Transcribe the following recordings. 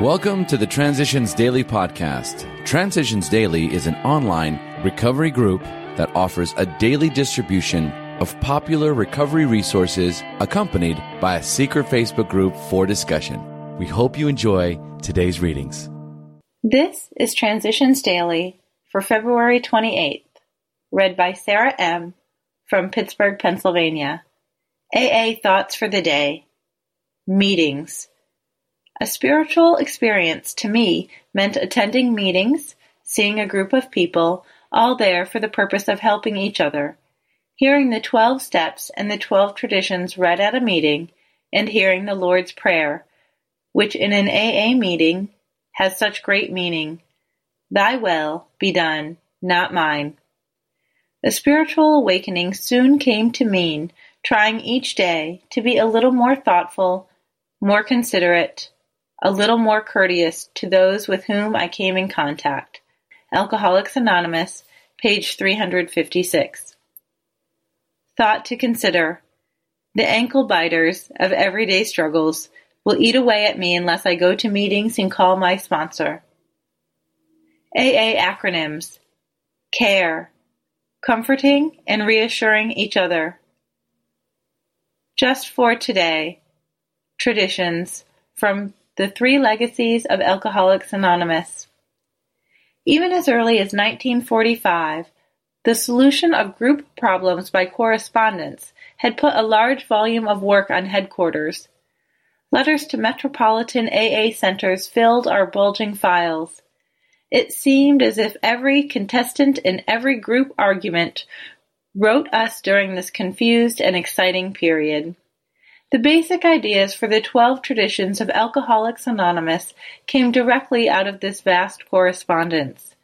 Welcome to the Transitions Daily podcast. Transitions Daily is an online recovery group that offers a daily distribution of popular recovery resources accompanied by a secret Facebook group for discussion. We hope you enjoy today's readings. This is Transitions Daily for February 28th, read by Sarah M. from Pittsburgh, Pennsylvania. AA Thoughts for the Day Meetings. A spiritual experience to me meant attending meetings, seeing a group of people, all there for the purpose of helping each other, hearing the twelve steps and the twelve traditions read at a meeting, and hearing the Lord's Prayer, which in an AA meeting has such great meaning. Thy will be done, not mine. The spiritual awakening soon came to mean trying each day to be a little more thoughtful, more considerate, a little more courteous to those with whom I came in contact. Alcoholics Anonymous, page 356. Thought to consider. The ankle biters of everyday struggles will eat away at me unless I go to meetings and call my sponsor. AA acronyms. CARE. Comforting and reassuring each other. Just for today. Traditions from the Three Legacies of Alcoholics Anonymous. Even as early as 1945, the solution of group problems by correspondence had put a large volume of work on headquarters. Letters to metropolitan AA centers filled our bulging files. It seemed as if every contestant in every group argument wrote us during this confused and exciting period. The basic ideas for the twelve traditions of Alcoholics Anonymous came directly out of this vast correspondence.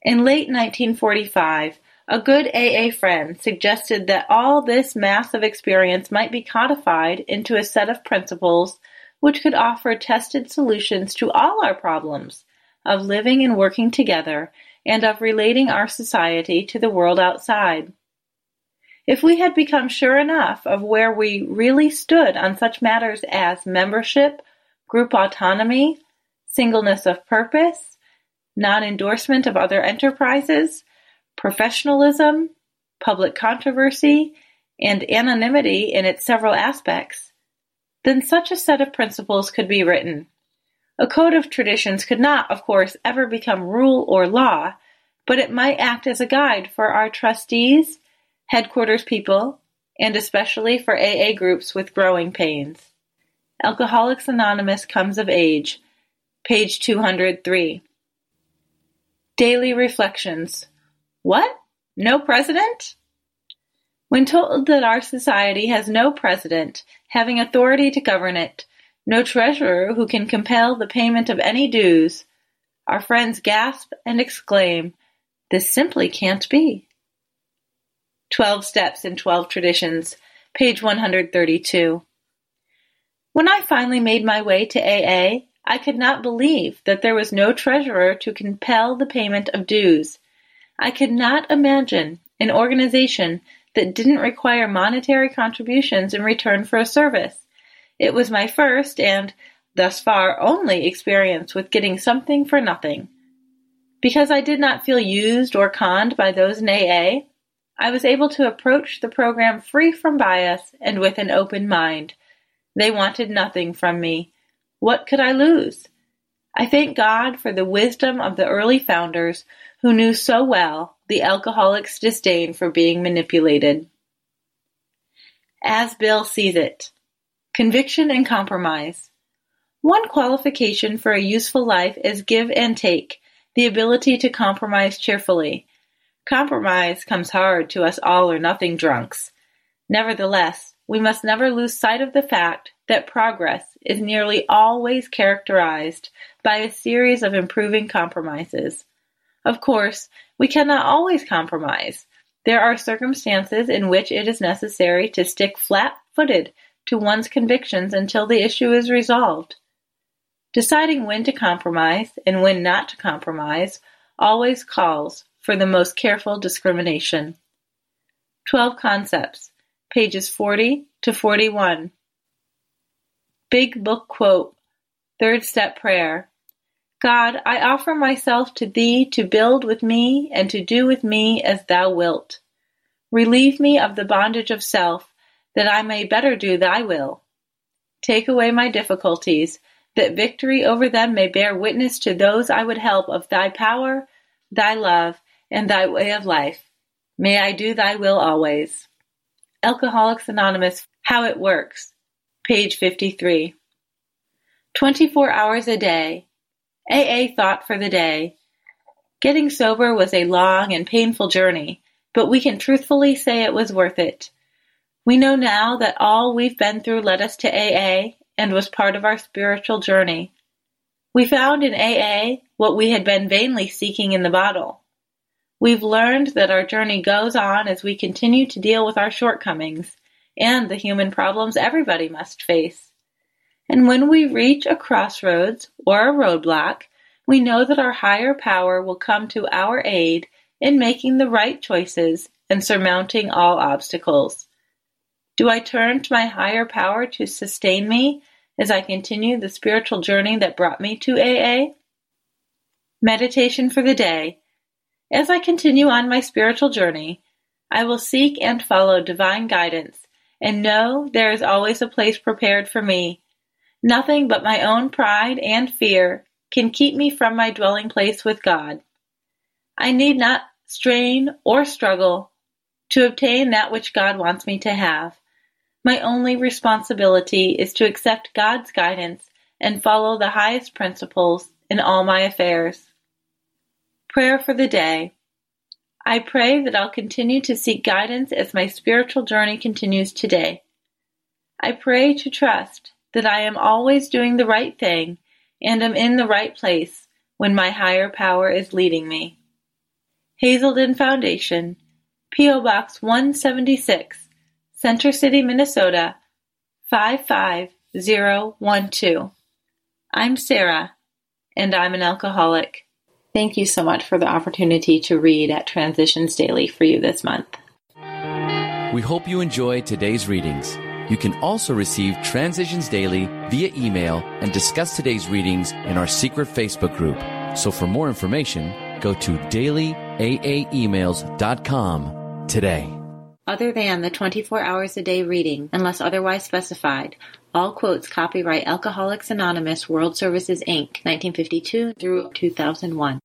In late 1945, a good AA friend suggested that all this mass of experience might be codified into a set of principles which could offer tested solutions to all our problems of living and working together and of relating our society to the world outside. If we had become sure enough of where we really stood on such matters as membership, group autonomy, singleness of purpose, non-endorsement of other enterprises, professionalism, public controversy, and anonymity in its several aspects, then such a set of principles could be written. A code of traditions could not, of course, ever become rule or law, but it might act as a guide for our trustees, headquarters people, and especially for AA groups with growing pains. Alcoholics Anonymous comes of age, page 203. Daily Reflections. What? No president? When told that our society has no president having authority to govern it, no treasurer who can compel the payment of any dues, our friends gasp and exclaim, This simply can't be. Twelve Steps and Twelve Traditions, page 132. When I finally made my way to AA, I could not believe that there was no treasurer to compel the payment of dues. I could not imagine an organization that didn't require monetary contributions in return for a service. It was my first and, thus far, only experience with getting something for nothing. Because I did not feel used or conned by those in AA, I was able to approach the program free from bias and with an open mind. They wanted nothing from me. What could I lose? I thank God for the wisdom of the early founders who knew so well the alcoholic's disdain for being manipulated. As Bill sees it. Conviction and compromise. One qualification for a useful life is give and take, the ability to compromise cheerfully. Compromise comes hard to us all-or-nothing drunks. Nevertheless, we must never lose sight of the fact that progress is nearly always characterized by a series of improving compromises. Of course, we cannot always compromise. There are circumstances in which it is necessary to stick flat-footed to one's convictions until the issue is resolved. Deciding when to compromise and when not to compromise always calls for the most careful discrimination. Twelve Concepts, pages 40 to 41. Big Book Quote Third step prayer. God, I offer myself to Thee to build with me and to do with me as Thou wilt. Relieve me of the bondage of self, that I may better do Thy will. Take away my difficulties, that victory over them may bear witness to those I would help of Thy power, Thy love, and Thy way of life. May I do Thy will always. Alcoholics Anonymous, How It Works, page 53. 24 hours a day. AA thought for the day. Getting sober was a long and painful journey, but we can truthfully say it was worth it. We know now that all we've been through led us to AA and was part of our spiritual journey. We found in AA what we had been vainly seeking in the bottle. We've learned that our journey goes on as we continue to deal with our shortcomings and the human problems everybody must face. And when we reach a crossroads or a roadblock, we know that our higher power will come to our aid in making the right choices and surmounting all obstacles. Do I turn to my higher power to sustain me as I continue the spiritual journey that brought me to AA? Meditation for the day. As I continue on my spiritual journey, I will seek and follow divine guidance and know there is always a place prepared for me. Nothing but my own pride and fear can keep me from my dwelling place with God. I need not strain or struggle to obtain that which God wants me to have. My only responsibility is to accept God's guidance and follow the highest principles in all my affairs. Prayer for the day. I pray that I'll continue to seek guidance as my spiritual journey continues today. I pray to trust that I am always doing the right thing and am in the right place when my higher power is leading me. Hazelden Foundation, P.O. Box 176, Center City, Minnesota 55012. I'm Sarah, and I'm an alcoholic. Thank you so much for the opportunity to read at Transitions Daily for you this month. We hope you enjoy today's readings. You can also receive Transitions Daily via email and discuss today's readings in our secret Facebook group. So for more information, go to dailyaaemails.com today. Other than the 24 hours a day reading, unless otherwise specified, all quotes copyright Alcoholics Anonymous World Services Inc., 1952 through 2001.